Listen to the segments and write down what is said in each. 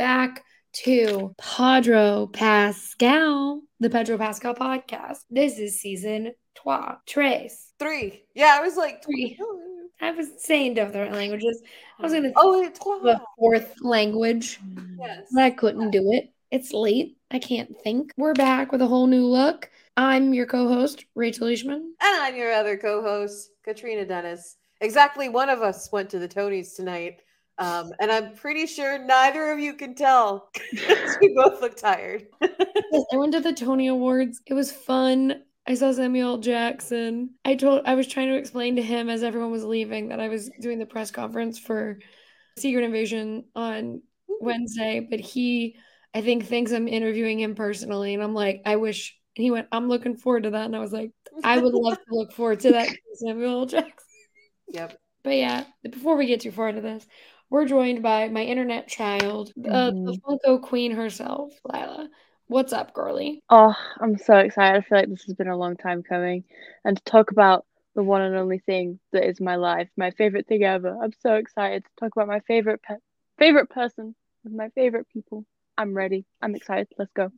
back to Podro Pascal, the Pedro Pascal podcast. This is season trois, tres, Three. Yeah, I was like three. I was saying different languages. I was going to Oh, it's a fourth language, Yes. but I couldn't do it. It's late. I can't think. We're back with a whole new look. I'm your co-host, Rachel Leishman. And I'm your other co-host, Catrina Dennis. Exactly one of us went to the Tonys tonight. Um, and I'm pretty sure neither of you can tell we both look tired. Yes, I went to the Tony Awards. It was fun. I saw Samuel Jackson. I told I was trying to explain to him as everyone was leaving that I was doing the press conference for Secret Invasion on Wednesday, but he I think thinks I'm interviewing him personally, and I'm like, I wish. And he went, I'm looking forward to that, and I was like, I would love to look forward to that, Samuel Jackson. Yep. But yeah, before we get too far into this, we're joined by my internet child, uh, the Funko Queen herself, Laila. What's up, girly? Oh, I'm so excited. I feel like this has been a long time coming. And to talk about the one and only thing that is my life, my favorite thing ever. I'm so excited to talk about my favorite pe- favorite person with my favorite people. I'm ready. I'm excited. Let's go.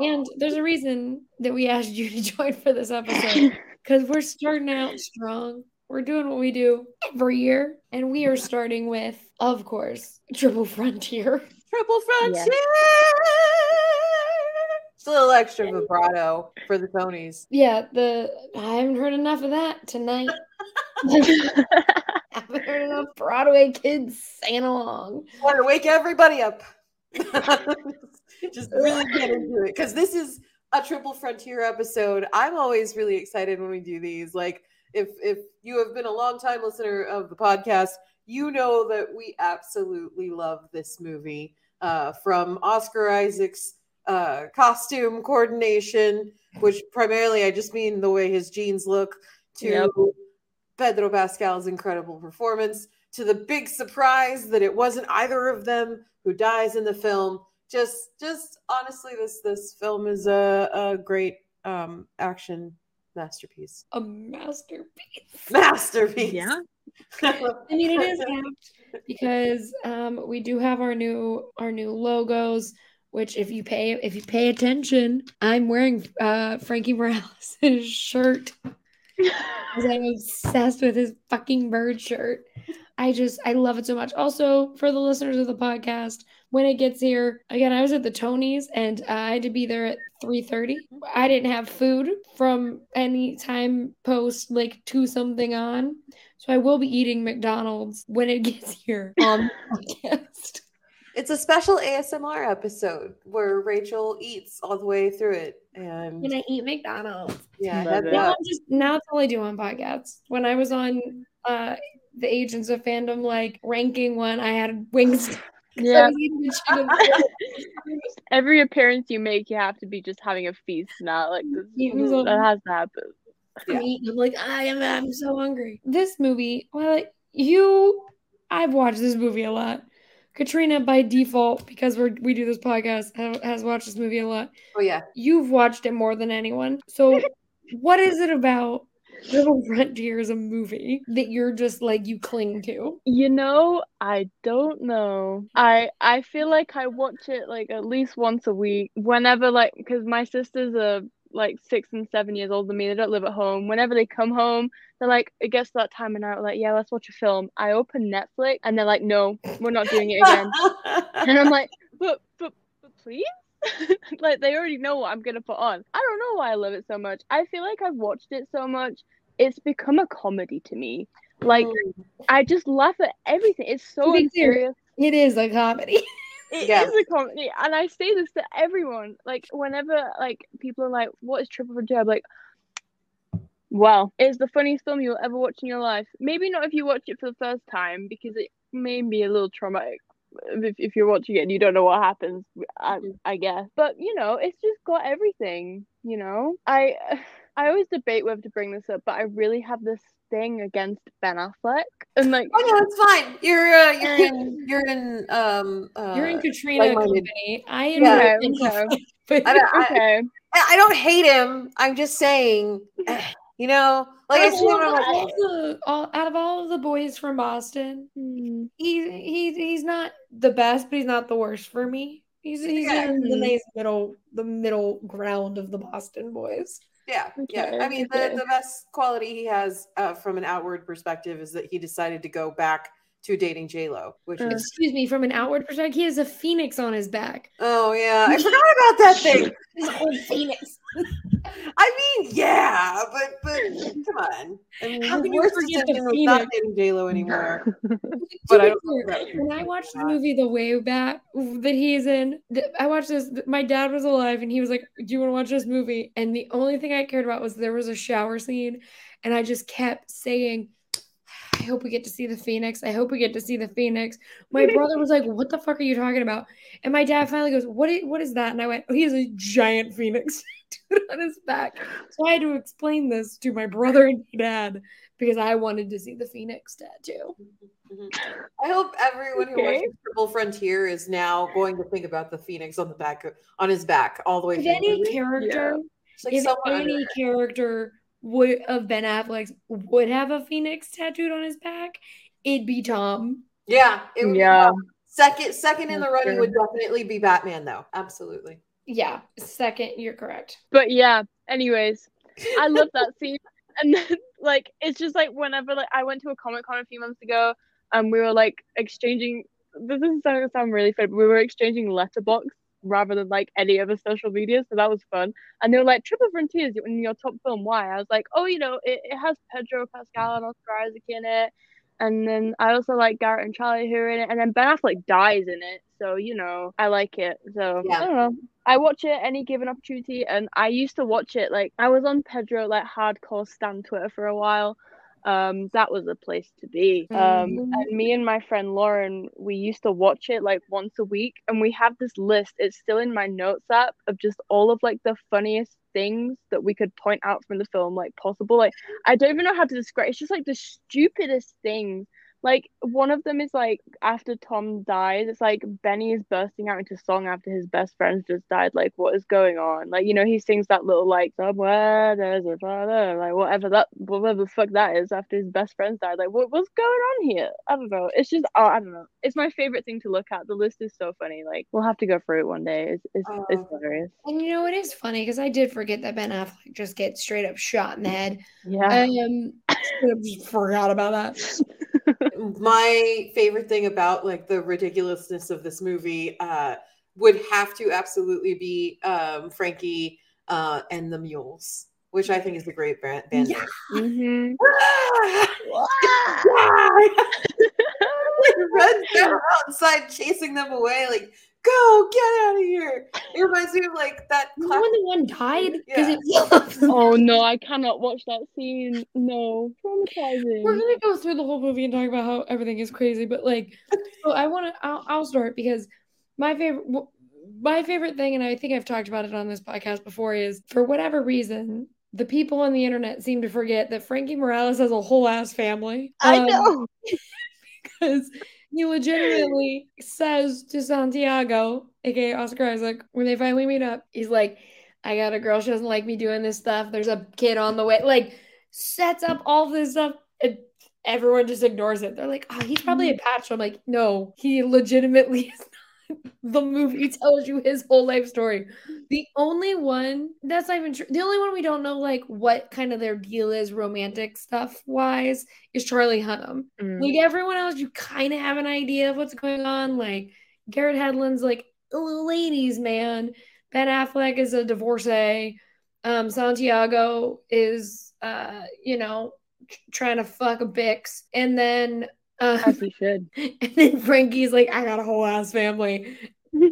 And there's a reason that we asked you to join for this episode because we're starting out strong. We're doing what we do every year, and we are starting with, of course, Triple Frontier. Triple Frontier. Just a little extra vibrato for the Tonys. Yeah, the I haven't heard enough of that tonight. I haven't heard enough Broadway kids singing along. Want to wake everybody up. Just really get into it because this is a Triple Frontier episode. I'm always really excited when we do these. Like, if if you have been a long time listener of the podcast, you know that we absolutely love this movie. Uh, from Oscar Isaac's uh, costume coordination, which primarily I just mean the way his jeans look, to Yep. Pedro Pascal's incredible performance, to the big surprise that it wasn't either of them who dies in the film. Just, just honestly, this this film is a, a great um, action masterpiece. A masterpiece. Masterpiece. Yeah. I mean, it is apt because um, we do have our new our new logos. Which, if you pay if you pay attention, I'm wearing uh, Frankie Morales' shirt because I'm obsessed with his fucking bird shirt. I just I love it so much. Also, for the listeners of the podcast, when it gets here, again, I was at the Tonys and uh, I had to be there at 3:30. I didn't have food from any time post like two something on. So I will be eating McDonald's when it gets here on the podcast. It's a special ASMR episode where Rachel eats all the way through it, and When I eat McDonald's. yeah, Love heads it. Now up. I'm just now that's all I do on podcasts. When I was on uh the Agents of Fandom like ranking one, I had wings. I Yeah. was eating the chicken. Every appearance you make, you have to be just having a feast now. Like this, Eating that has to happen. Yeah. I'm like, I am I'm so hungry. This movie, well, you I've watched this movie a lot. Catrina, by default, because we're we do this podcast, has watched this movie a lot. Oh yeah, You've watched it more than anyone. So, what is it about Little Frontier as a movie that you're just like you cling to? You know, I don't know. I I feel like I watch it like at least once a week. Whenever like because my sisters are like six and seven years older than me. They don't live at home. Whenever they come home, they're like, it gets to that time of night, like, yeah, let's watch a film. I open Netflix and they're like, no, we're not doing it again. and I'm like, but but but please. like they already know what I'm gonna put on. I don't know why I love it so much. I feel like I've watched it so much, it's become a comedy to me. Like mm. I just laugh at everything. It's so To be clear, unserious. It is a comedy. It is Yeah. a comedy, and I say this to everyone. Like whenever like people are like, "What is Triple Frontier?" I'm like, "Well, it's the funniest film you'll ever watch in your life. Maybe not if you watch it for the first time, because it may be a little traumatic. If, if you're watching it and you don't know what happens, I, I guess. But you know, it's just got everything. You know, I I always debate whether to bring this up, but I really have this thing against Ben Affleck, and like, Oh no, it's fine. You're uh, you're in you're in um uh, You're in Catrina company. I Yeah, enjoy okay, but I don't, I, okay. I don't hate him. I'm just saying You know, like I Out of see all, him, I'm like, all the, all, out of all of the boys from Boston, Hmm. he, he he's not the best, but he's not the worst for me. He's he's Yeah. in the nice middle the middle ground of the Boston boys. Yeah, yeah. I mean, the, the best quality he has uh, from an outward perspective is that he decided to go back to dating J Lo, which Uh. is Excuse me, from an outward perspective, he has a phoenix on his back. oh yeah, I forgot about that thing. He's a whole phoenix. I mean, yeah, but but come on. I mean, How can you forget the decision was not Phoenix? dating J Lo anymore. But I don't know clear, about when I your watched the movie The Way Back that he's in, I watched this. My dad was alive, and he was like, "Do you want to watch this movie?" And the only thing I cared about was there was a shower scene, and I just kept saying, "I hope we get to see the Phoenix. I hope we get to see the Phoenix." My brother was like, "What the fuck are you talking about?" And my dad finally goes, "What? What is that?" And I went, "Oh, he has a giant Phoenix tattooed on his back." So I had to explain this to my brother and dad because I wanted to see the Phoenix tattoo. I hope everyone who Okay. watches Triple Frontier is now going to think about the phoenix on the back on his back all the way If through. any movie. character, It's like if any under- character would of Ben Affleck's would have a phoenix tattooed on his back, it'd be Tom. yeah, it would Yeah. Second second in the That's running would definitely be Batman though. Absolutely. Yeah, second, you're correct. But yeah, anyways, I love that scene. And then like it's just like whenever like I went to a Comic Con a few months ago and we were like exchanging this is gonna sound really funny, but we were exchanging Letterboxd rather than like any other social media, so that was fun. And they were like, Triple Frontiers in your top film, why? I was like, Oh, you know, it, it has Pedro Pascal and Oscar Isaac in it. And then I also like Garrett and Charlie who are in it, and then Ben Affleck dies in it, so you know I like it. So Yeah. I don't know. I watch it any given opportunity, and I used to watch it like I was on Pedro like hardcore stan Twitter for a while. Um, that was a place to be. Um, Mhm. and me and my friend Lauren, we used to watch it like once a week, and we have this list. It's still in my notes app of just all of like the funniest things that we could point out from the film, like possible. Like I don't even know how to describe. It's just like the stupidest things. Like one of them is like after Tom dies, it's like Benny is bursting out into song after his best friend just died. Like what is going on? Like you know he sings that little like somewhere there's a father, like whatever that whatever the fuck that is after his best friend died. Like what what's going on here? I don't know. It's just oh, I don't know. It's my favorite thing to look at. The list is so funny. Like we'll have to go through it one day. It's it's, it's Oh. hilarious. And you know, it is funny because I did forget that Ben Affleck just gets straight up shot in the head. Yeah. Um, just forgot about that. my favorite thing about like the ridiculousness of this movie uh would have to absolutely be um Frankie uh and the mules which I think is a great band. band Yeah. hmm like runs outside chasing them away like go get out of here it reminds me of like that You when the one died Yeah. it oh no, I cannot watch that scene. No, traumatizing. We're gonna go through the whole movie and talk about how everything is crazy, but like, so I want to. I'll, I'll start because my favorite, my favorite thing, and I think I've talked about it on this podcast before, is for whatever reason, the people on the internet seem to forget that Frankie Morales has a whole ass family. I Um, know. because he legitimately says to Santiago, aka Oscar Isaac, when they finally meet up, he's like, I got a girl, she doesn't like me doing this stuff. There's a kid on the way. Like, sets up all this stuff. And everyone just ignores it. They're like, oh, he's probably mm-hmm. a patch. I'm like, no, he legitimately is. The movie tells you his whole life story. The only one that's not even true. The only one we don't know, like, what kind of their deal is romantic stuff wise, is Charlie Hunnam. Mm. Like everyone else, you kind of have an idea of what's going on. Like Garrett Hedlund's like a ladies' man. Ben Affleck is a divorcee. Um, Santiago is, uh, you know, tr- trying to fuck a bix, and then, uh, As he should. and then Frankie's like, I got a whole ass family.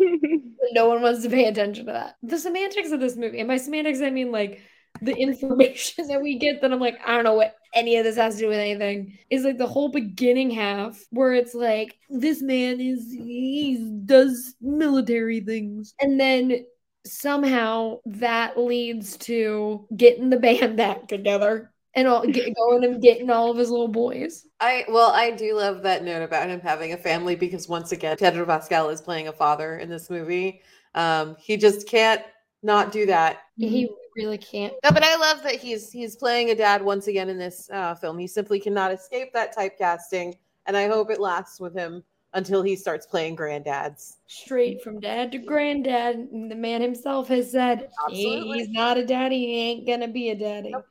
No one wants to pay attention to that. The semantics of this movie, and by semantics, I mean like the information that we get that I'm like, I don't know what any of this has to do with anything, is like the whole beginning half where it's like, this man is, he does military things. And then somehow that leads to getting the band back together and all, get, going and getting all of his little boys. I well, I do love that note about him having a family because once again, Pedro Pascal is playing a father in this movie. Um, he just can't not do that. He really can't. No, but I love that he's he's playing a dad once again in this uh, film. He simply cannot escape that typecasting, and I hope it lasts with him until he starts playing granddads. Straight from dad to granddad. And the man himself has said Absolutely. he's not a daddy. He ain't gonna be a daddy. Nope.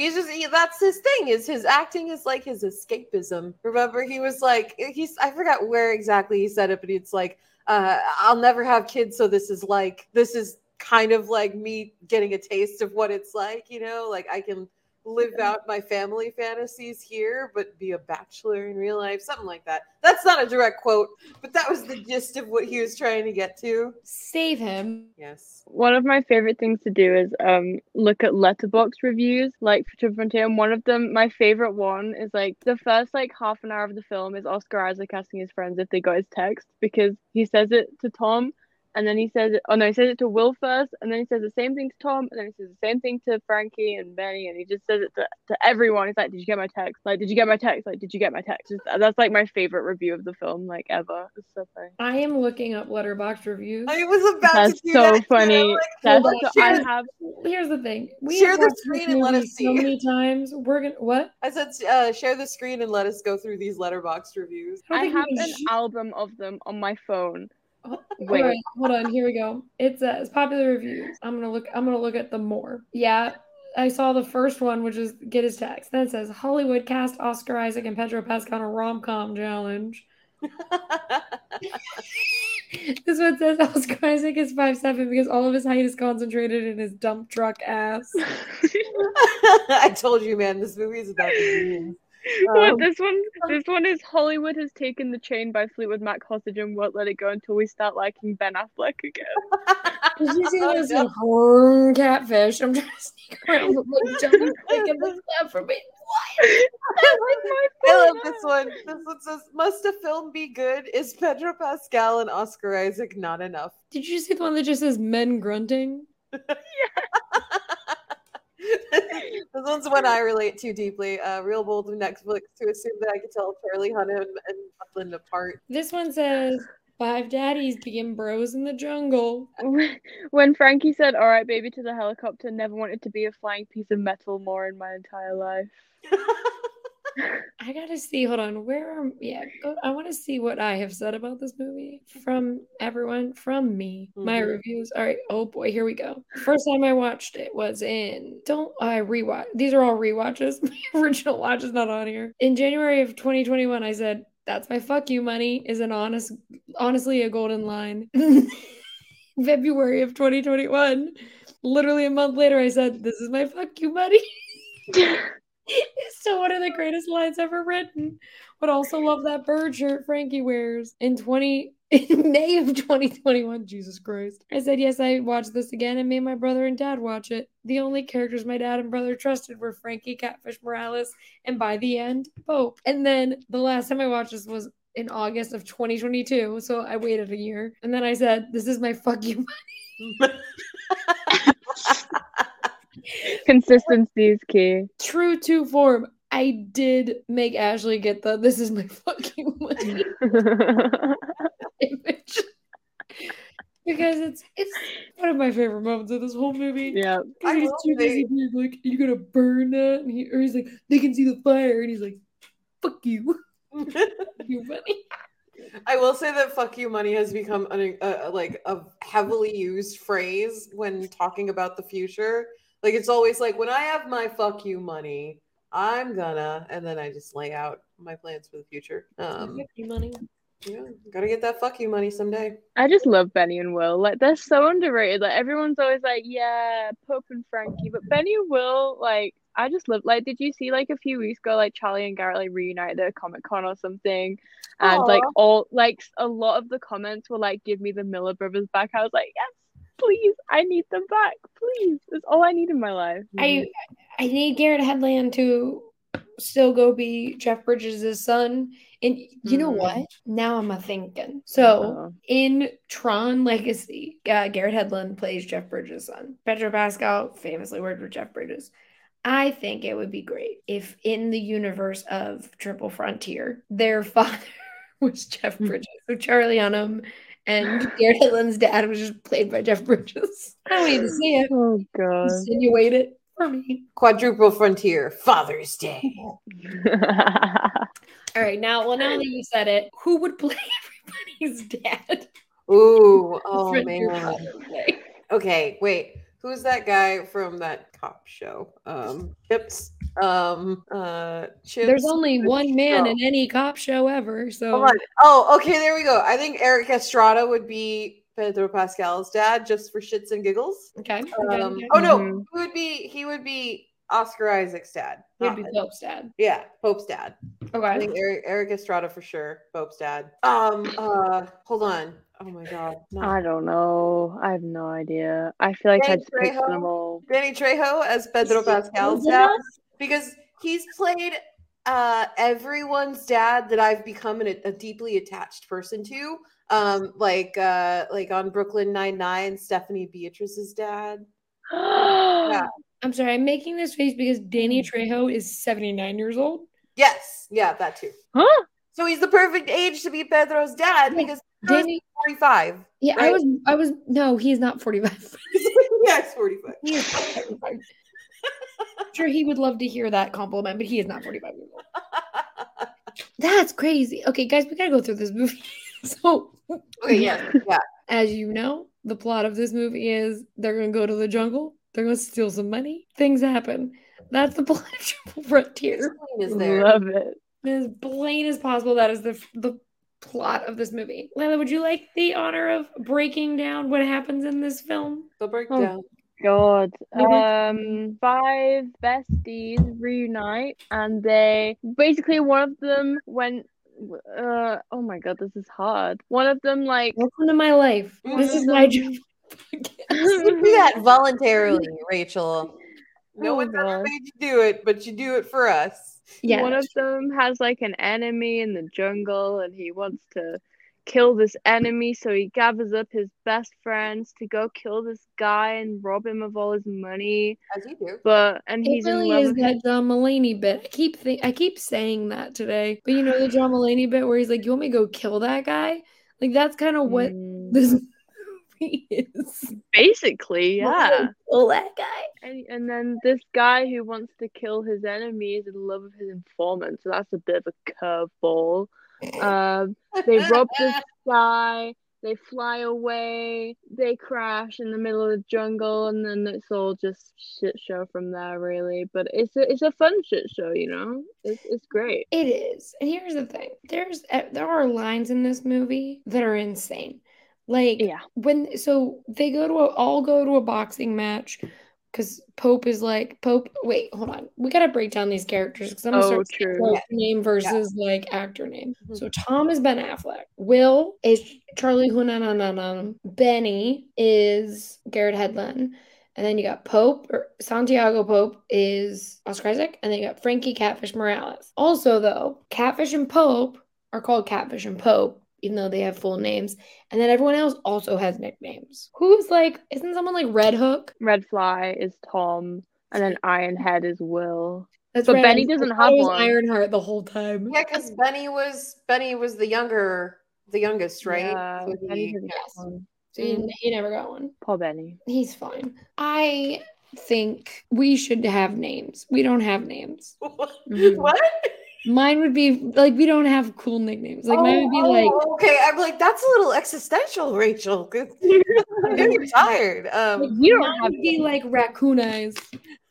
He's just he, that's his thing. Is his acting is like his escapism. Remember, he was like he's I forgot where exactly he said it, but it's like uh, I'll never have kids, so this is like this is kind of like me getting a taste of what it's like. You know, like I can live out my family fantasies here, but be a bachelor in real life, something like that. That's not a direct quote, but that was the gist of what he was trying to get to. Save him. Yes. One of my favorite things to do is um look at Letterboxd reviews, like for Trip Frontier. And one of them, my favorite one, is like the first like half an hour of the film is Oscar Isaac asking his friends if they got his text because he says it to Tom, and then he says it. Oh no, he says it to Will first, and then he says the same thing to Tom, and then he says the same thing to Frankie and Benny, and he just says it to, to everyone. He's like, "Did you get my text? Like, did you get my text? Like, did you get my text?" Just, that's like my favorite review of the film, like ever. It's so funny. I am looking up Letterboxd reviews. I was about That's to do so that too. funny. Like, That's so, share I have Here's the thing. We Share the screen and let movie us so many times. We're gonna what? I said, uh, share the screen and let us go through these Letterboxd reviews. don't I have an should- album of them on my phone. Wait. Right, hold on. Here we go. It says uh, popular reviews. I'm gonna look. I'm gonna look at the more. Yeah, I saw the first one, which is get his text. Then it says Hollywood cast Oscar Isaac and Pedro Pascal on a rom com challenge. This one says Oscar Isaac is five seven because all of his height is concentrated in his dump truck ass. I told you, man, this movie is about the. What Um, this one? This one is Hollywood has taken the chain by Fleetwood Mac hostage and won't let it go until we start liking Ben Affleck again. Did you see Oh, this no. one? catfish? I'm trying to sneak around with like Johnny Quick and this stuff for me. What? I like I love this one. This one says, "Must a film be good? Is Pedro Pascal and Oscar Isaac not enough?" Did you see the one that just says men grunting? this one's one I relate to deeply. Uh, real bold of Netflix to assume that I could tell Charlie Hunnam and Buckland apart. This one says five daddies begin bros in the jungle. when Frankie said, "All right, baby," to the helicopter, never wanted to be a flying piece of metal more in my entire life. I gotta see. Hold on. Where are yeah? Go, I want to see what I have said about this movie from everyone, from me, my Mhm. reviews. All right. Oh boy, here we go. First time I watched it was in. Don't I rewatch? These are all rewatches. My original watch is not on here. In January of 2021, I said, "That's my fuck you money." Is an honest, honestly a golden line. February of 2021, literally a month later, I said, "This is my fuck you money." It's still one of the greatest lines ever written. Would also love that bird shirt Frankie wears in 20 in May of 2021. Jesus Christ. I said yes, I watched this again and made my brother and dad watch it. The only characters my dad and brother trusted were Frankie Catfish Morales and by the end, Pope. And then the last time I watched this was in August of 2022. So I waited a year. And then I said, This is my fuck you Consistency is key. true to form. I did make Ashley get the this is my fucking money image. because it's it's one of my favorite moments of this whole movie. yeah. Because I he's too busy being like, you gonna burn that? And he, or he's like, they can see the fire. And he's like, fuck you. you money. I will say that "fuck you, money" has become an, uh, like a heavily used phrase when talking about the future. Like it's always like when I have my "fuck you, money," I'm gonna, and then I just lay out my plans for the future. Um, Fuck you money. yeah, gotta get that "fuck you, money" someday. I just love Benny and Will. Like they're so underrated. Like everyone's always like, yeah, Pope and Frankie, but Benny and Will, like I just love. Like, did you see like a few weeks ago, like Charlie and Garrett like reunited at Comic Con or something, and like all like a lot of the comments were like, "Give me the Miller brothers back." I was like, yes, please, I need them back, please. That's all I need in my life. I I need Garrett Hedlund to still go be Jeff Bridges' son. And you know Mhm. what? Now I'm a thinking. So Uh-oh. in Tron Legacy, uh, Garrett Hedlund plays Jeff Bridges' son. Pedro Pascal famously worked with Jeff Bridges. I think it would be great if in the universe of Triple Frontier, their father was Jeff Hmm. Bridges. So Charlie Hunnam and Garrett Hedlund's dad was just played by Jeff Bridges. I don't need to see it. Oh god. Insinuate it for me. Quadruple Frontier, Father's Day. All right, now, well, now that you said it, who would play everybody's dad? Ooh, oh Frontier man. Okay, wait. Who's that guy from that cop show? Um, Chips. Um, uh, Chips. There's only one man show. in any cop show ever, so Oh, okay, there we go. I think Erik Estrada would be Pedro Pascal's dad, just for shits and giggles. okay. okay, Um, okay. oh no, Mhm. he would be he would be Oscar Isaac's dad. He'd be Not- Pope's dad. yeah, Pope's dad. Okay. I Okay. think Erik, Erik Estrada for sure. Pope's dad. Um. Uh. Hold on. Oh my God. No. I don't know. I have no idea. I feel like Danny I'd pick Trejo? them all. Danny Trejo as Pedro Pascal's dad because he's played uh everyone's dad that I've become an, a deeply attached person to. Um, like uh, like on Brooklyn Nine Nine, Stephanie Beatriz's dad. yeah. I'm sorry, I'm making this face because Danny mm. Trejo is 79 years old. Yes, yeah, that too. Huh? So he's the perfect age to be Pedro's dad because Danny, 45. yeah, I was, I was, no, he's not 45. yeah, he's 45. He is 45. I'm sure he would love to hear that compliment, but he is not 45 years old. That's crazy. Okay, guys, we gotta go through this movie. so, okay, yeah, yeah. as you know, the plot of this movie is they're gonna go to the jungle, they're gonna steal some money, things happen. That's the plot of Triple Frontier. Is there? Love it. As plain as possible, that is the the plot of this movie. Laila, would you like the honor of breaking down what happens in this film? The Oh. breakdown. God. Um, five besties reunite, and they basically one of them went. Uh, oh my god, this is hard. One of them like. Welcome to my life. This is my job. You do that voluntarily, Rachel. No Oh, one's ever made you do it, but you do it for us. Yeah. One of them has like an enemy in the jungle and he wants to kill this enemy, so he gathers up his best friends to go kill this guy and rob him of all his money. As you do. But and It he's in really love is with that John Mulaney bit. I keep think I keep saying that today. But you know the John Mulaney bit where he's like, "You want me to go kill that guy?" Like that's kind of what Mm, this movie is. basically, yeah. Kill that guy. And, and then this guy who wants to kill his enemy is in love with his informant, so that's a bit of a curveball. Um, they rob this guy, they fly away, they crash in the middle of the jungle, and then it's all just shit show from there, really. But it's a it's a fun shit show, you know. It's it's great. It is. And here's the thing. There's uh, there are lines in this movie that are insane. Like Yeah. when so they go to a, all go to a boxing match because Pope is like Pope. Wait, hold on. We gotta break down these characters because I'm gonna Oh, start true. Name versus like actor name. Mhm. So Tom is Ben Affleck. Will is Charlie Hunnam. Benny is Garrett Hedlund. And then you got Pope or Santiago Pope is Oscar Isaac, and then you got Frankie Catfish Morales. Also, though, Catfish and Pope are called Catfish and Pope, even though they have full names. And then everyone else also has nicknames. Who's like, isn't someone like Red Hook? Red Fly is Tom, and then Ironhead is Will. That's But right. Benny doesn't have it was one. Ironheart the whole time. Yeah, because Benny was Benny was the younger, the youngest, right? Yeah, So Benny he- doesn't yes. one. So he, he never got one. Paul Benny. He's fine. I think we should have names. We don't have names. Mhm. what? Mine would be like we don't have cool nicknames. Like mine would be Oh, like oh, okay. I'm like that's a little existential, Rachel. getting tired. like, Um, You don't have to be like raccoon eyes.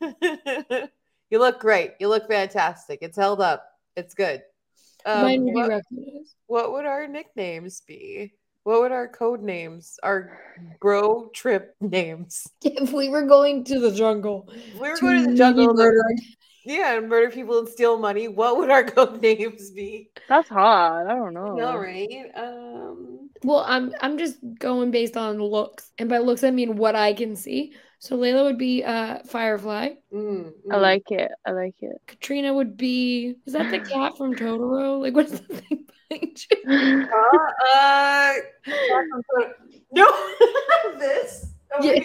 you look great. You look fantastic. It's held up. It's good. Um, mine would be what, raccoon eyes. what would our nicknames be? What would our code names? Our bro trip names? If we were going to the jungle, We were going to the jungle. murder- yeah, and murder people and steal money. What would our code names be? That's hard. I don't know. All right. Um, Well, I'm I'm just going based on looks, and by looks I mean what I can see. So Laila would be uh Firefly. mm, I mm. like it. I like it. Catrina would be is that the cat from Totoro? Like what's the thing behind you? Uh, uh, no, this over Yeah. here.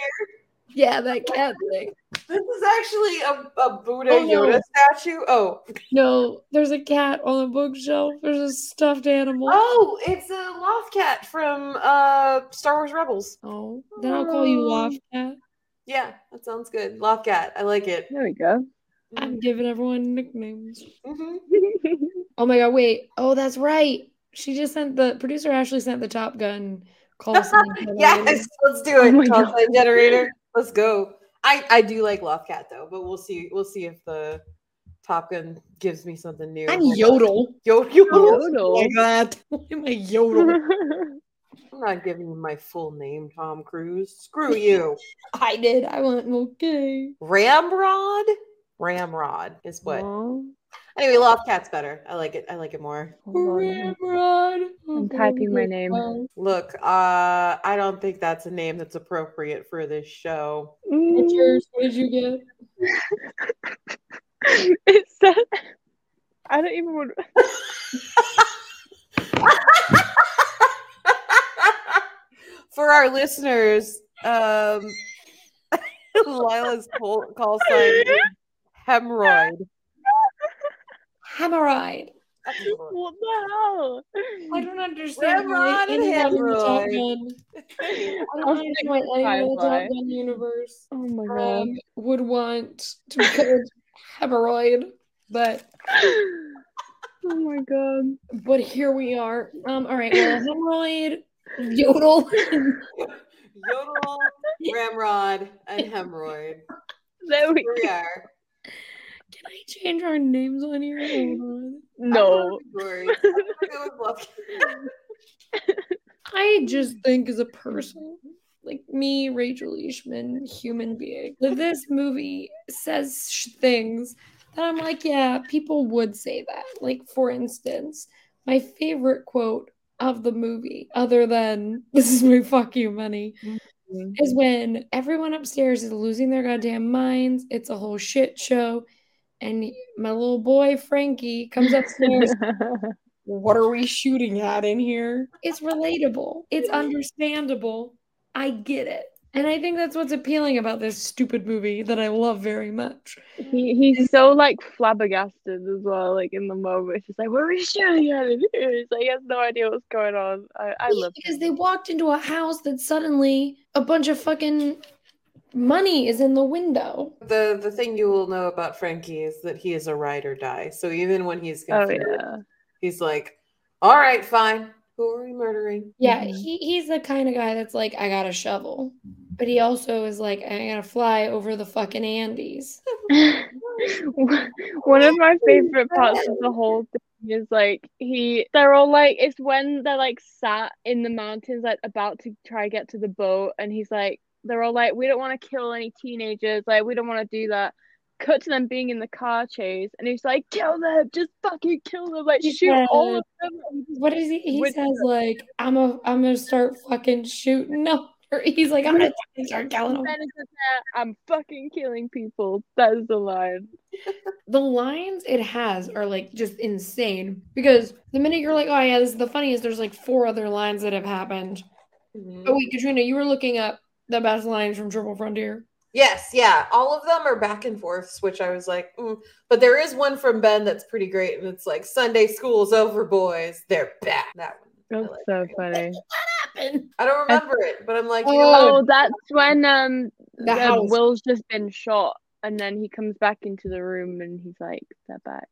Yeah, that cat thing. This is actually a, a Buddha Oh, no. Yoda statue. Oh, No, there's a cat on the bookshelf. There's a stuffed animal. oh, it's a Loth-cat from uh Star Wars Rebels. Oh, then I'll call you Loft Cat. Yeah, that sounds good. Loft cat. I like it. There we go. I'm giving everyone nicknames. Mhm. Oh my god, wait. Oh, that's right. She just sent the producer Ashley sent the Top Gun call sign. generator. yes, let's do it. Oh Call God. sign generator. Let's go. I I do like loft cat though, but we'll see. We'll see if the Top Gun gives me something new. I'm Yodel. Yodel. Yodel. Oh my god. Am I Yodel? I'm not giving you my full name, Tom Cruise. Screw you. I did. I went okay. Ramrod. Ramrod is what. Oh, Anyway, loft cat's better. I like it. I like it more. hold. Ramrod. I'm typing my name. Look, uh, I don't think that's a name that's appropriate for this show. What's yours? What did you get? it said I don't even want for our listeners, um, Laila's call, call sign is hemorrhoid. Hemorrhoid. what the hell. I don't understand why Ramrod and anyone in the Top hemorrhoid. I don't understand why stick anyone in the Top Gun universe Oh my god. um, would want to be called hemorrhoid, but oh my god. but here we are. Um, all right, well, hemorrhoid, yodel. Yodel, ramrod, and hemorrhoid. There we Here we are. Can I change our names on here? On. No. I'm going with Glory. I'm gonna go with Bluff. I just think as a person, like me, Rachel Leishman, human being, that this movie says sh- things that I'm like, yeah, people would say that. Like, for instance, my favorite quote of the movie, other than this is my fuck you money, mm-hmm. is when everyone upstairs is losing their goddamn minds. It's a whole shit show. And my little boy Frankie comes upstairs what are we shooting at in here? It's relatable. It's understandable. I get it. And I think that's what's appealing about this stupid movie that I love very much. he he's so like flabbergasted as well, like in the moment. It's just like, what are we shooting at in here? It's like he has no idea what's going on. I, I love because they walked into a house that suddenly a bunch of fucking money is in the window. The the thing you will know about Frankie is that he is a ride or die. So even when he's Oh confused, yeah. he's like, "All right, fine. Who are we murdering?" Yeah, he, he's the kind of guy that's like, I got a shovel. Mm-hmm. But he also is like, I gotta fly over the fucking Andes. One of my favorite parts of the whole thing is like he they're all like it's when they're like sat in the mountains like about to try to get to the boat and he's like they're all like we don't want to kill any teenagers like we don't want to do that cut to them being in the car chase and he's like kill them just fucking kill them like He shoot all of them What is he? He says like, I'm a, I'm gonna start fucking shooting. No, he's like, I'm gonna start killing them. Ben is just there, I'm fucking killing people. That is the line. The lines it has are like just insane because the minute you're like, oh yeah, this is the funniest. There's like four other lines that have happened. Mhm. Oh wait, Catrina, you were looking up the best lines from Triple Frontier. Yes, yeah. All of them are back and forths, which I was like, mm. but there is one from Ben that's pretty great, and it's like Sunday school's over, boys. They're back. That one. I That's like so funny. What Happened. I don't remember it, but I'm like, you know? Oh, that's when um The uh, house. Will's just been shot, and then he comes back into the room, and he's like, "Step back."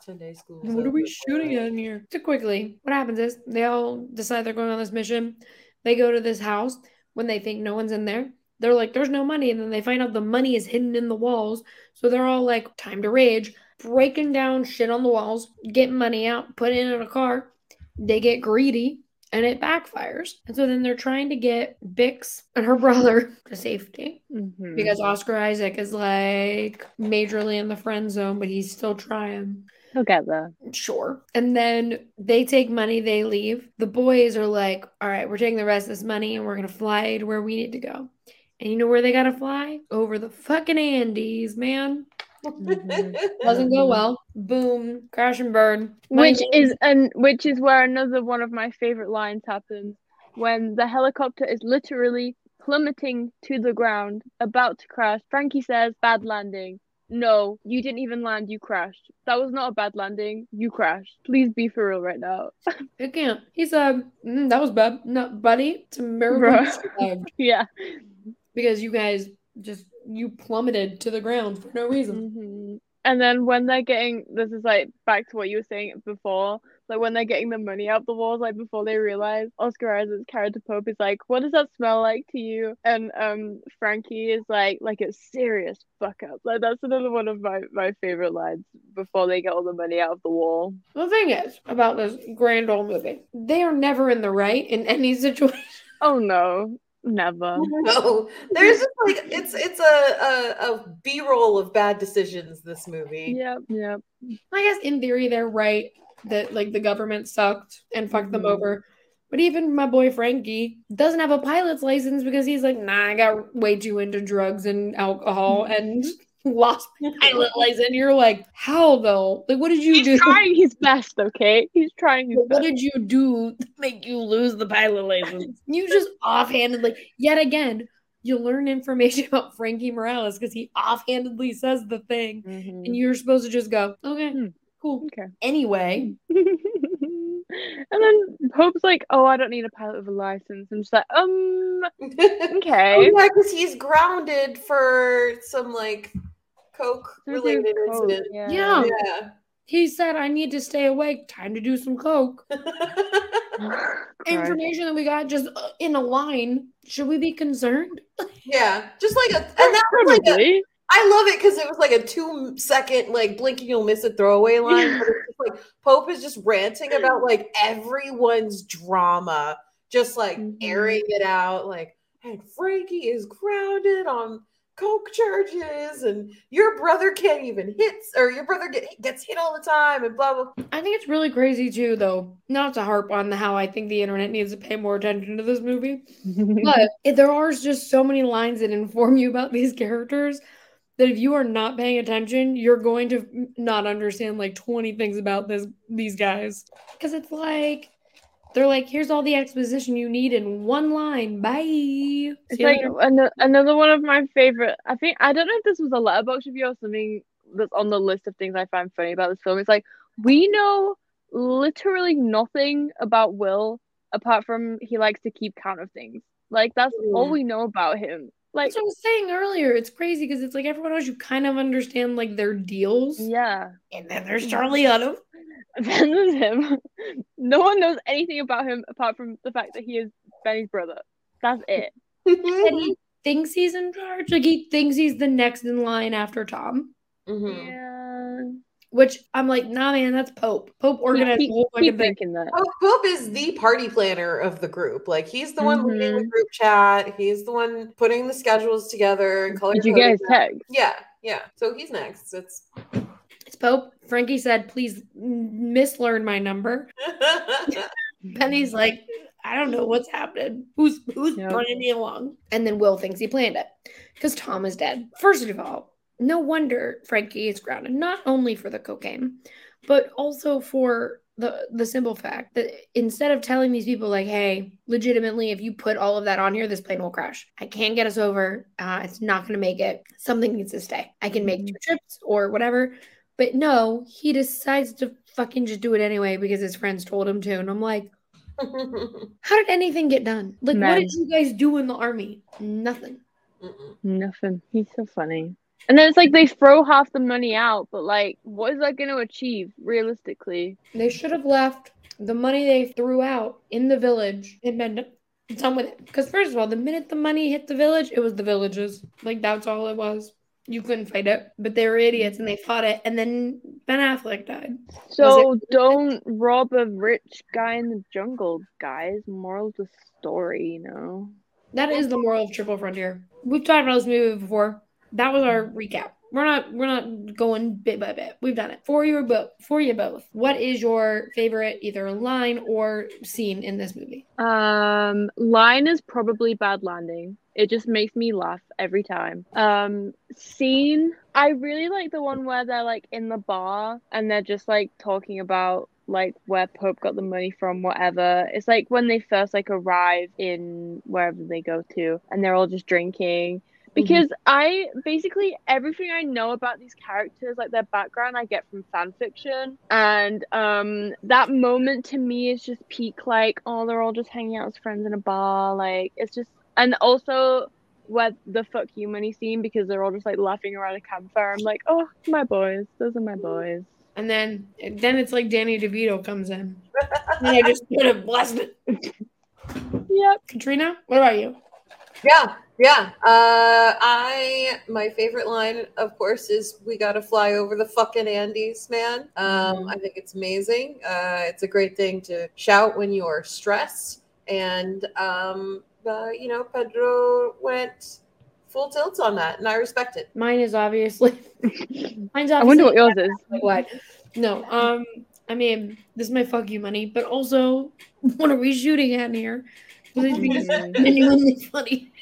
Sunday school. What are we shooting at in here? So quickly, what happens is they all decide they're going on this mission. They go to this house when they think no one's in there. They're like, there's no money. And then they find out the money is hidden in the walls. So they're all like, time to rage, breaking down shit on the walls, getting money out, put it in a car. They get greedy and it backfires. And so then they're trying to get Bix and her brother to safety Mhm. because Oscar Isaac is like majorly in the friend zone, but he's still trying. He'll get there. Sure. And then they take money, they leave. The boys are like, all right, we're taking the rest of this money and we're going to fly to where we need to go. And you know where they got to fly? Over the fucking Andes, man. Mhm. Doesn't go well. Boom, crash and burn. Which Money- is and which is where another one of my favorite lines happens when the helicopter is literally plummeting to the ground, about to crash. Frankie says, "Bad landing." No, you didn't even land. You crashed. That was not a bad landing. You crashed. Please be for real right now. I can't. He said, mm, "That was bad, no, buddy. It's a miracle Bruh. you survived yeah. because you guys just you plummeted to the ground for no reason." hmm And then when they're getting, this is like back to what you were saying before, like when they're getting the money out the walls, like before they realize Oscar Isaac's character Pope is like, "What does that smell like to you?" And um, Frankie is like, "Like a serious fuck up." Like that's another one of my my favorite lines before they get all the money out of the wall. The thing is about this grand old movie, they are never in the right in any situation. Oh no, never. No, there's just like it's it's a a, a B roll of bad decisions. This movie. Yep, yep. I guess in theory they're right that like the government sucked and fucked them Mhm. over. But even my boy Frankie doesn't have a pilot's license because he's like, nah, I got way too into drugs and alcohol and lost my pilot license. And you're like, how though? Like, what did you He's do? He's trying his best, okay? He's trying his What best. did you do to make you lose the pilot license? You just offhandedly, yet again, you learn information about Frankie Morales because he offhandedly says the thing, Mhm. and you're supposed to just go, okay, Hmm. Cool. Okay. Anyway, and then Pope's like, "Oh, I don't need a pilot with a license." I'm just like, um, okay. Oh, yeah, because he's grounded for some like coke related Coke, incident. Yeah. Yeah. Yeah. he said, I need to stay awake. Time to do some coke. Information that we got just uh, in a line. Should we be concerned? yeah, just like a, and that was like a, Probably. I love it because it was like a two second like blinking you'll miss it throwaway line. But it's just like Pope is just ranting about like everyone's drama, just like Mhm. airing it out. Like, and Frankie is grounded on coke charges, and your brother can't even hit, or your brother get, gets hit all the time, and blah blah. I think it's really crazy too, though. Not to harp on how I think the internet needs to pay more attention to this movie, but there are just so many lines that inform you about these characters that if you are not paying attention, you're going to not understand like 20 things about this these guys. Because it's like they're like, here's all the exposition you need in one line. Bye. See It's you like an- another one of my favorite. I think I don't know if this was a Letterboxd review or something that's on the list of things I find funny about this film. It's like we know literally nothing about Will apart from he likes to keep count of things. Like that's all Mm. we know about him. Like That's what I was saying earlier. It's crazy because it's like everyone else, you kind of understand like their deals. yeah, And then there's Charlie Hunnam. then there's him. No one knows anything about him apart from the fact that he is Benny's brother. That's it. And he thinks he's in charge. Like he thinks he's the next in line after Tom. Mhm. Yeah. Which I'm like, nah, man, that's Pope. Pope organized keep, the whole keep fucking thing. thinking that. Pope, Pope is the party planner of the group. Like he's the one leading the Mhm. group chat. He's the one putting the schedules together and color. Did you get his text? Yeah, yeah. So he's next. It's It's Pope. Frankie said, please mislearn my number. Benny's like, I don't know what's happening. Who's who's Yep. bringing me along? And then Will thinks he planned it because Tom is dead. First of all, no wonder Frankie is grounded, not only for the cocaine, but also for the the simple fact that instead of telling these people like, hey, legitimately, if you put all of that on here, this plane will crash. I can't get us over. Uh, it's not going to make it. Something needs to stay. I can make two trips or whatever. But no, he decides to fucking just do it anyway because his friends told him to. And I'm like, how did anything get done? Like, what did you guys do in the army? Nothing. Mm-mm. Nothing. He's so funny. And then it's like they throw half the money out, but like, what is that going to achieve realistically? They should have left the money they threw out in the village and been done with it. Because, first of all, the minute the money hit the village, it was the villages. Like, that's all it was. You couldn't fight it. But they were idiots and they fought it. And then Ben Affleck died. So don't rob a rich guy in the jungle, guys. Moral of the story, you know. That is the moral of Triple Frontier. We've talked about this movie before. That was our recap. We're not we're not going bit by bit. We've done it for you both. For you both. What is your favorite either line or scene in this movie? Um, line is probably bad landing. It just makes me laugh every time. Um, scene, I really like the one where they're like in the bar and they're just like talking about like where Pope got the money from, whatever. It's like when they first like arrive in wherever they go to, and they're all just drinking. Because I basically everything I know about these characters, like their background, I get from fan fiction, and um, that moment to me is just peak. Like, oh, they're all just hanging out as friends in a bar. Like, it's just, and also where the fuck you money scene because they're all just like laughing around a campfire. I'm like, oh, my boys, those are my boys. And then then it's like Danny DeVito comes in. and I just get a it. Yep. Catrina, what about you? Yeah, yeah. Uh, I my favorite line, of course, is "We got to fly over the fucking Andes, man." Um, I think it's amazing. Uh, it's a great thing to shout when you're stressed, and um, uh, you know, Pedro went full tilt on that, and I respect it. Mine is obviously. mine's obviously I wonder what yours is. what. No, um, I mean, this is my fuck you money, but also, what are we shooting at in here? Because I it's genuinely funny.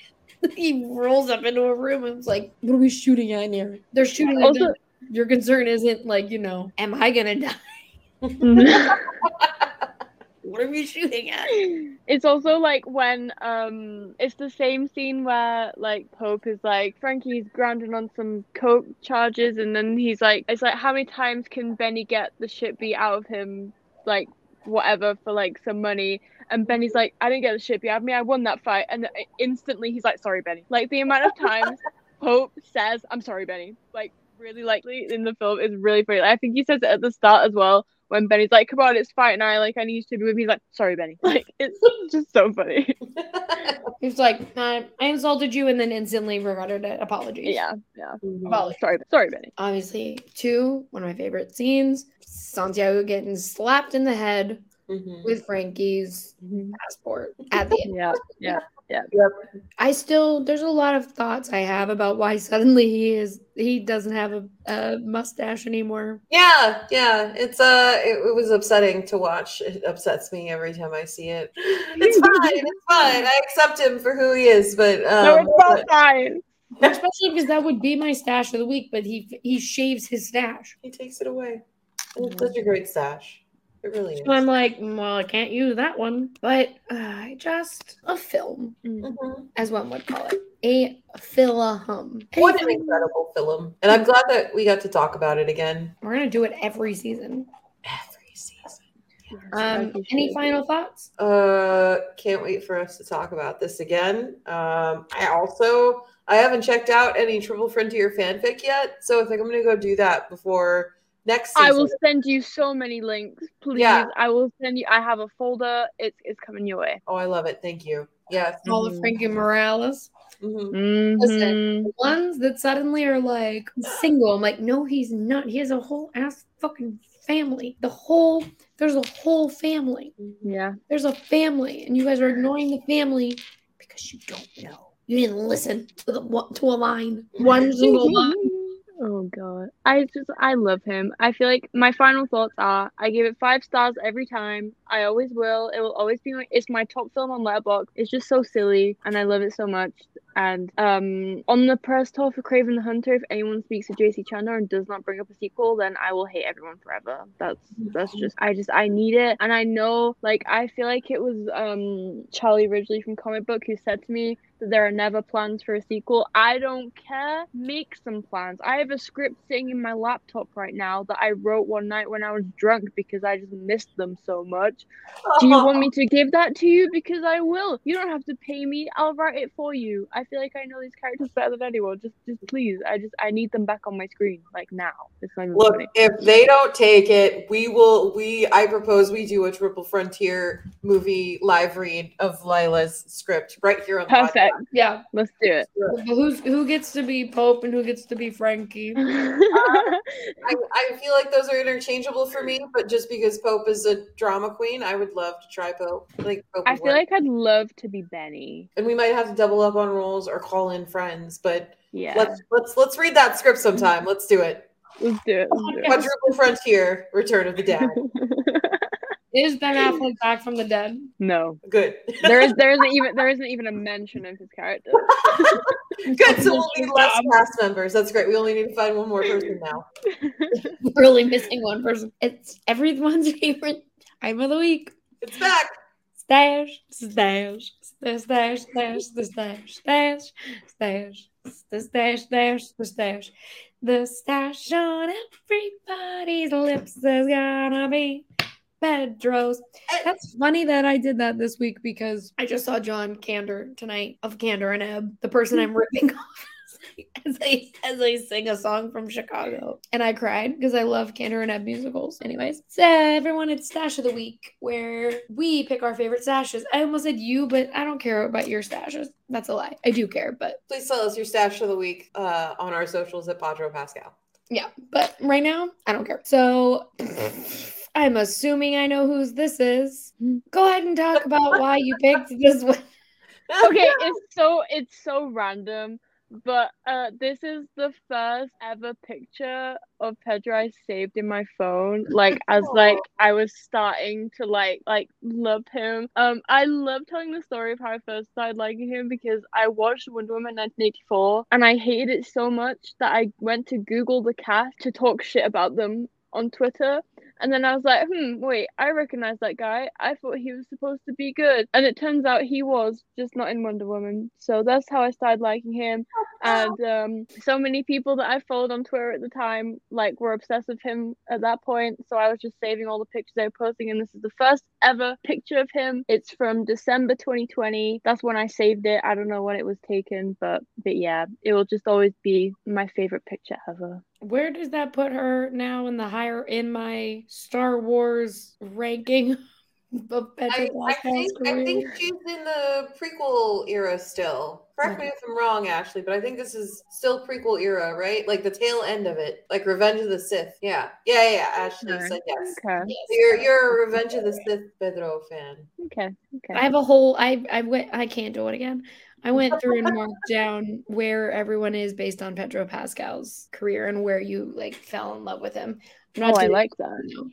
he rolls up into a room and it's like, what are we shooting at in here? They're shooting at Also- them. Your concern isn't like, you know, am I gonna die? What are we shooting at? it's also like when um it's the same scene where like Pope is like Frankie's grounded on some coke charges and then he's like it's like how many times can Benny get the shit beat out of him like whatever for like some money and Benny's like I didn't get the shit beat out of me I won that fight and instantly he's like sorry Benny like the amount of times Pope says I'm sorry Benny like really likely in the film is really funny I think he says it at the start as well when Benny's like, "Come on, it's fight night. Like, I need you to be with me." He's like, "Sorry, Benny." Like, it's just so funny. He's like, I insulted you and then instantly regretted it. Apologies. yeah, yeah. Mm-hmm. Apologies. Sorry, sorry, Benny. Obviously, two, one of my favorite scenes Santiago getting slapped in the head Mhm. with Frankie's passport at the end. Yeah, yeah. yeah. I still, there's a lot of thoughts I have about why suddenly he is, he doesn't have a, a mustache anymore. Yeah, yeah. It's uh it, it was upsetting to watch. It upsets me every time I see it. It's fine. It's fine. I accept him for who he is, but No, um, it's not fine. Especially because that would be my stash of the week, but he he shaves his stash. he takes it away. It's such a great stash. It really is. I'm like, well, I can't use that one. But uh, just a film, Mhm. as one would call it, a film. What an incredible film. And I'm glad that we got to talk about it again. We're gonna do it every season. Every season. Um, any final thoughts? Uh, can't wait for us to talk about this again. Um, I also I haven't checked out any Triple Frontier fanfic yet, so I think I'm gonna go do that before next season. I will send you so many links, please. Yeah. I will send you. I have a folder. It's it's coming your way. Oh, I love it. Thank you. Yes. All of Mhm. Frankie Morales. Mhm. Listen. Ones that suddenly are like single. I'm like, no, he's not. He has a whole ass fucking family. The whole there's a whole family. Yeah. There's a family, and you guys are ignoring the family because you don't know. You didn't listen to the to a line, one single line. Oh god. I just I love him. I feel like my final thoughts are I give it five stars every time. I always will. It will always be my it's my top film on Letterboxd. It's just so silly and I love it so much. And um on the press tour for Kraven the Hunter, if anyone speaks to JC Chandor and does not bring up a sequel, then I will hate everyone forever. That's that's just I just I need it. And I know like I feel like it was um Charlie Ridgely from Comic Book who said to me that there are never plans for a sequel. I don't care. Make some plans. I have a script sitting in my laptop right now that I wrote one night when I was drunk because I just missed them so much. Do you want me to give that to you? Because I will. You don't have to pay me. I'll write it for you. I feel like I know these characters better than anyone. Just just please. I just I need them back on my screen. Like now. It's Look, funny. if they don't take it, we will. We I propose we do a Triple Frontier movie live read of Laila's script right here on the Perfect. Yeah. Let's do it. podcast. Who's who gets to be Pope and who gets to be Frankie? Uh, I, I feel like those are interchangeable for me, but just because Pope is a drama queen, I would love to try Pope. I think Pope I feel work. like I'd love to be Benny. and we might have to double up on roles or call in friends, but Yeah. let's let's let's read that script sometime. Let's do it. Let's do it. Let's do it. Quadruple Frontier, Return of the Dad. Is Ben Affleck back from the dead? No, Good. there is there isn't even there isn't even a mention of his character. Good. So we'll need less um, cast members. That's great. We only need to find one more person now. Really missing one person. It's everyone's favorite time of the week. It's back. Stash, stash, stash, stash, stash, the stash, stash, stash, the stash, stash, the stash. The stash on everybody's lips is gonna be Pedro's. That's funny that I did that this week because I just saw John Kander tonight of Kander and Ebb, the person I'm ripping off as I as I sing a song from Chicago. And I cried because I love Kander and Ebb musicals. Anyways, so everyone, it's Stash of the Week where we pick our favorite stashes. I almost said you, but I don't care about your stashes. That's a lie. I do care, but Please tell us your stash of the week uh, on our socials at Podro Pascal. yeah. But right now, I don't care. So I'm assuming I know whose this is. Go ahead and talk about why you picked this one. okay, it's so it's so random, but uh, this is the first ever picture of Pedro I saved in my phone. Like as like I was starting to like like love him. Um, I love telling the story of how I first started liking him because I watched Wonder Woman 1984 and I hated it so much that I went to Google the cast to talk shit about them on Twitter. And then I was like, hmm, wait, I recognize that guy. I thought he was supposed to be good. And it turns out he was, just not in Wonder Woman. So that's how I started liking him. And um, so many people that I followed on Twitter at the time, like, were obsessed with him at that point. So I was just saving all the pictures they were posting. And this is the first ever picture of him. It's from December 2020. That's when I saved it. I don't know when it was taken, but but yeah, it will just always be my favorite picture ever. Where does that put her now in the higher in my Star Wars ranking of Pedro I, I think I think she's in the prequel era still. Correct me if I'm wrong, Ashley, but I think this is still prequel era, right? Like the tail end of it, like Revenge of the Sith. Yeah, yeah, yeah. yeah. Ashley Sure. said yes. Okay. Yes. You're you're a Revenge of the Sith Pedro fan. Okay. Okay. I have a whole I I went I can't do it again. I went through and marked down where everyone is based on Pedro Pascal's career and where you like fell in love with him. I'm oh, I like that. it now.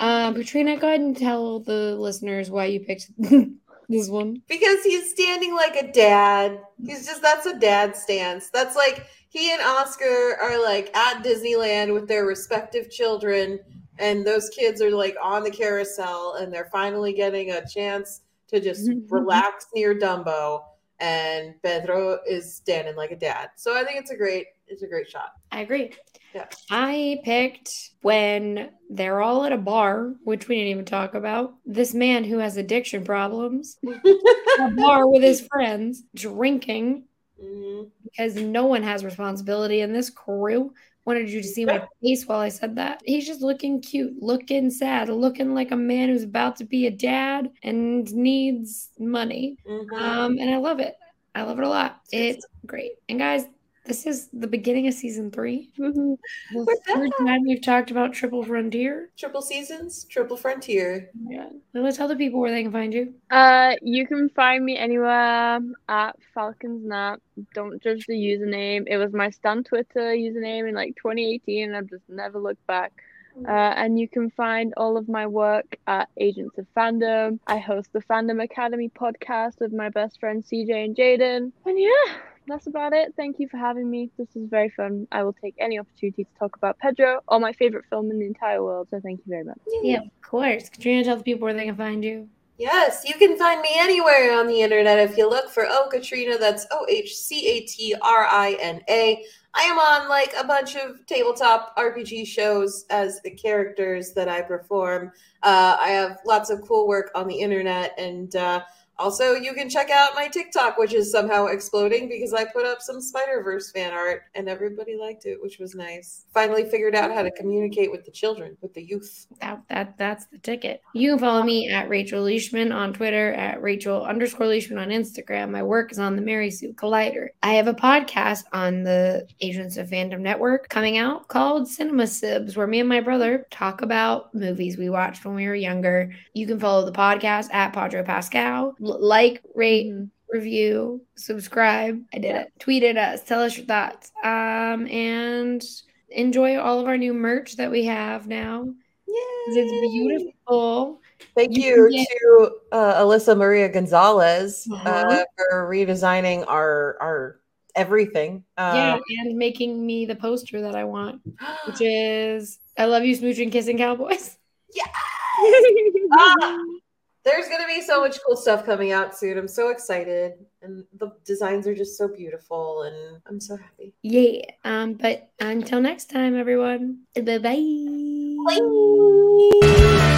Um, Catrina, go ahead and tell the listeners why you picked this one. Because he's standing like a dad. He's just that's a dad stance. That's like he and Oscar are like at Disneyland with their respective children, and those kids are like on the carousel, and they're finally getting a chance to just relax near Dumbo. And Pedro is standing like a dad. So I think it's a great, it's a great shot. I agree. Yeah. I picked when they're all at a bar, which we didn't even talk about. This man who has addiction problems, a bar with his friends, drinking Mhm. because no one has responsibility in this crew. Wanted you to see my face while I said that. He's just looking cute, looking sad, looking like a man who's about to be a dad and needs money. Mhm. Um, and I love it. I love it a lot. It's great. And guys, this is the beginning of season three. Woohoo. The third time we've talked about Triple Frontier. Triple seasons, triple frontier. Yeah. Let's tell the people where they can find you. Uh, you can find me anywhere at Falcons Nap. Don't judge the username. It was my Stan Twitter username in like 2018, and I've just never looked back. Uh, and you can find all of my work at Agents of Fandom. I host the Fandom Academy podcast with my best friends CJ and Jaden. And yeah, that's about it. Thank you for having me. This is very fun. I will take any opportunity to talk about Pedro, or my favorite film in the entire world. So thank you very much. Yeah, of course. Catrina, tell the people where they can find you. Yes, you can find me anywhere on the internet if you look for Oh Catrina. That's O H C A T R I N A. I am on like a bunch of tabletop RPG shows as the characters that I perform. Uh, I have lots of cool work on the internet, and uh, also you can check out my TikTok, which is somehow exploding because I put up some Spider Verse fan art and everybody liked it, which was nice. Finally figured out how to communicate with the children, with the youth. That, that that's the ticket. You can follow me at Rachel Leishman on Twitter, at Rachel underscore Leishman on Instagram. My work is on the Mary Sue Collider. I have a podcast on the Agents of Fandom Network coming out called Cinema Sibs, where me and my brother talk about movies we watched when we were younger. You can follow the podcast at Podro Pascal. Like, rate, Mhm. review, subscribe. I did it. Tweet at us. Tell us your thoughts. Um, and enjoy all of our new merch that we have now. 'Cause It's beautiful. Thank You you, to uh, Alyssa Maria Gonzalez uh, Uh-huh. for redesigning our our everything. yeah, Um, and making me the poster that I want, which is I love you, smooching, kissing cowboys. Ah! There's gonna be so much cool stuff coming out soon. I'm so excited, and the designs are just so beautiful, and I'm so happy. Yeah. Um, but until next time, everyone. Bye bye. Bye.